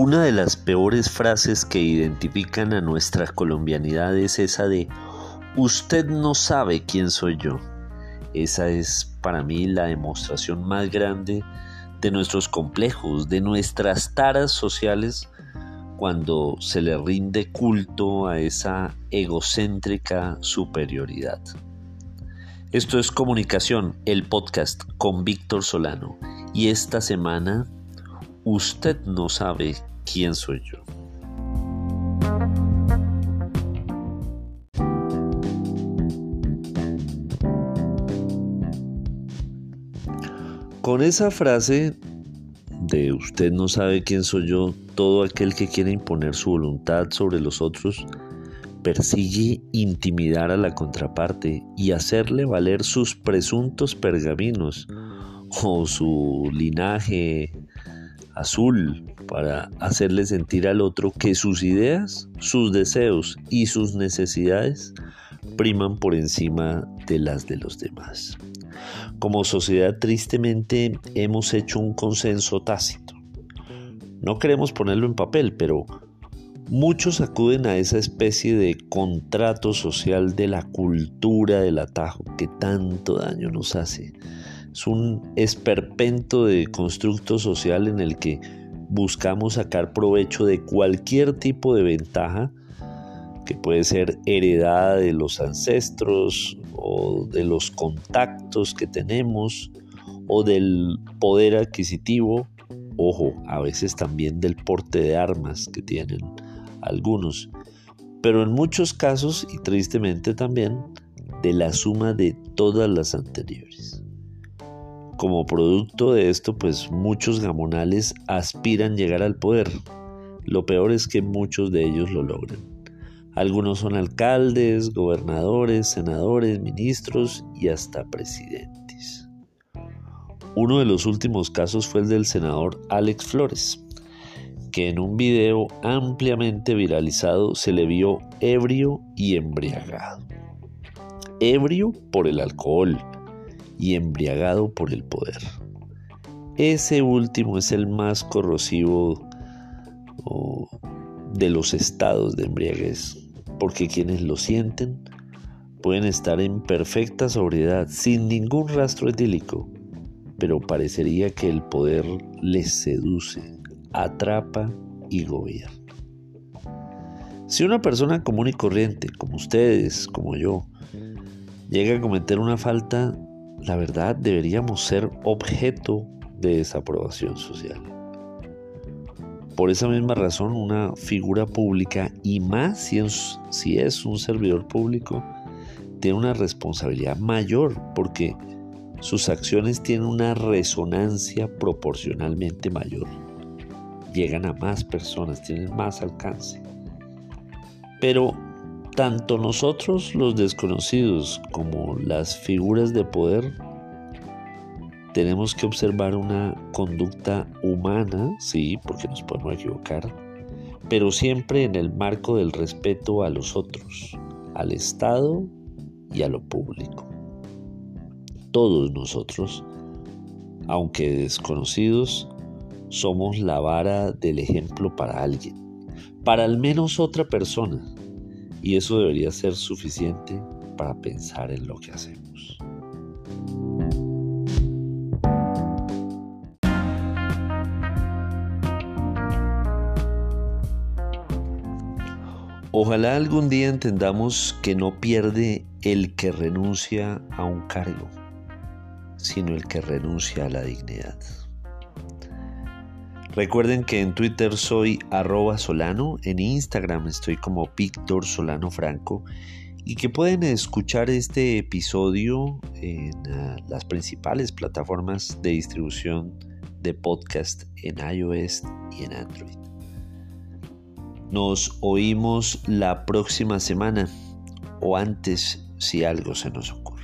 Una de las peores frases que identifican a nuestra colombianidad es esa de usted no sabe quién soy yo. Esa es para mí la demostración más grande de nuestros complejos, de nuestras taras sociales cuando se le rinde culto a esa egocéntrica superioridad. Esto es Comunicación, el podcast con Víctor Solano. Y esta semana usted no sabe quién soy yo. Con esa frase de usted no sabe quién soy yo, todo aquel que quiere imponer su voluntad sobre los otros, persigue intimidar a la contraparte y hacerle valer sus presuntos pergaminos o su linaje azul para hacerle sentir al otro que sus ideas, sus deseos y sus necesidades priman por encima de las de los demás. Como sociedad tristemente hemos hecho un consenso tácito. No queremos ponerlo en papel, pero muchos acuden a esa especie de contrato social de la cultura del atajo que tanto daño nos hace es un esperpento de constructo social en el que buscamos sacar provecho de cualquier tipo de ventaja que puede ser heredada de los ancestros o de los contactos que tenemos o del poder adquisitivo, ojo, a veces también del porte de armas que tienen algunos, pero en muchos casos y tristemente también de la suma de todas las anteriores. Como producto de esto, pues muchos gamonales aspiran llegar al poder. Lo peor es que muchos de ellos lo logran. Algunos son alcaldes, gobernadores, senadores, ministros y hasta presidentes. Uno de los últimos casos fue el del senador Alex Flores, que en un video ampliamente viralizado se le vio ebrio y embriagado. Ebrio por el alcohol, y embriagado por el poder. Ese último es el más corrosivo de los estados de embriaguez, porque quienes lo sienten pueden estar en perfecta sobriedad, sin ningún rastro etílico, pero parecería que el poder les seduce, atrapa y gobierna. Si una persona común y corriente, como ustedes, como yo, llega a cometer una falta, la verdad deberíamos ser objeto de desaprobación social. Por esa misma razón, una figura pública, y más si es, un servidor público, tiene una responsabilidad mayor porque sus acciones tienen una resonancia proporcionalmente mayor. Llegan a más personas, tienen más alcance. Pero tanto nosotros los desconocidos como las figuras de poder tenemos que observar una conducta humana, sí, porque nos podemos equivocar, pero siempre en el marco del respeto a los otros, al Estado y a lo público. Todos nosotros, aunque desconocidos, somos la vara del ejemplo para alguien, para al menos otra persona y eso debería ser suficiente para pensar en lo que hacemos. Ojalá algún día entendamos que no pierde el que renuncia a un cargo, sino el que renuncia a la dignidad. Recuerden que en Twitter soy arroba solano, en Instagram estoy como Víctor Solano Franco y que pueden escuchar este episodio en ah, las principales plataformas de distribución de podcast en iOS y en Android. Nos oímos la próxima semana o antes si algo se nos ocurre.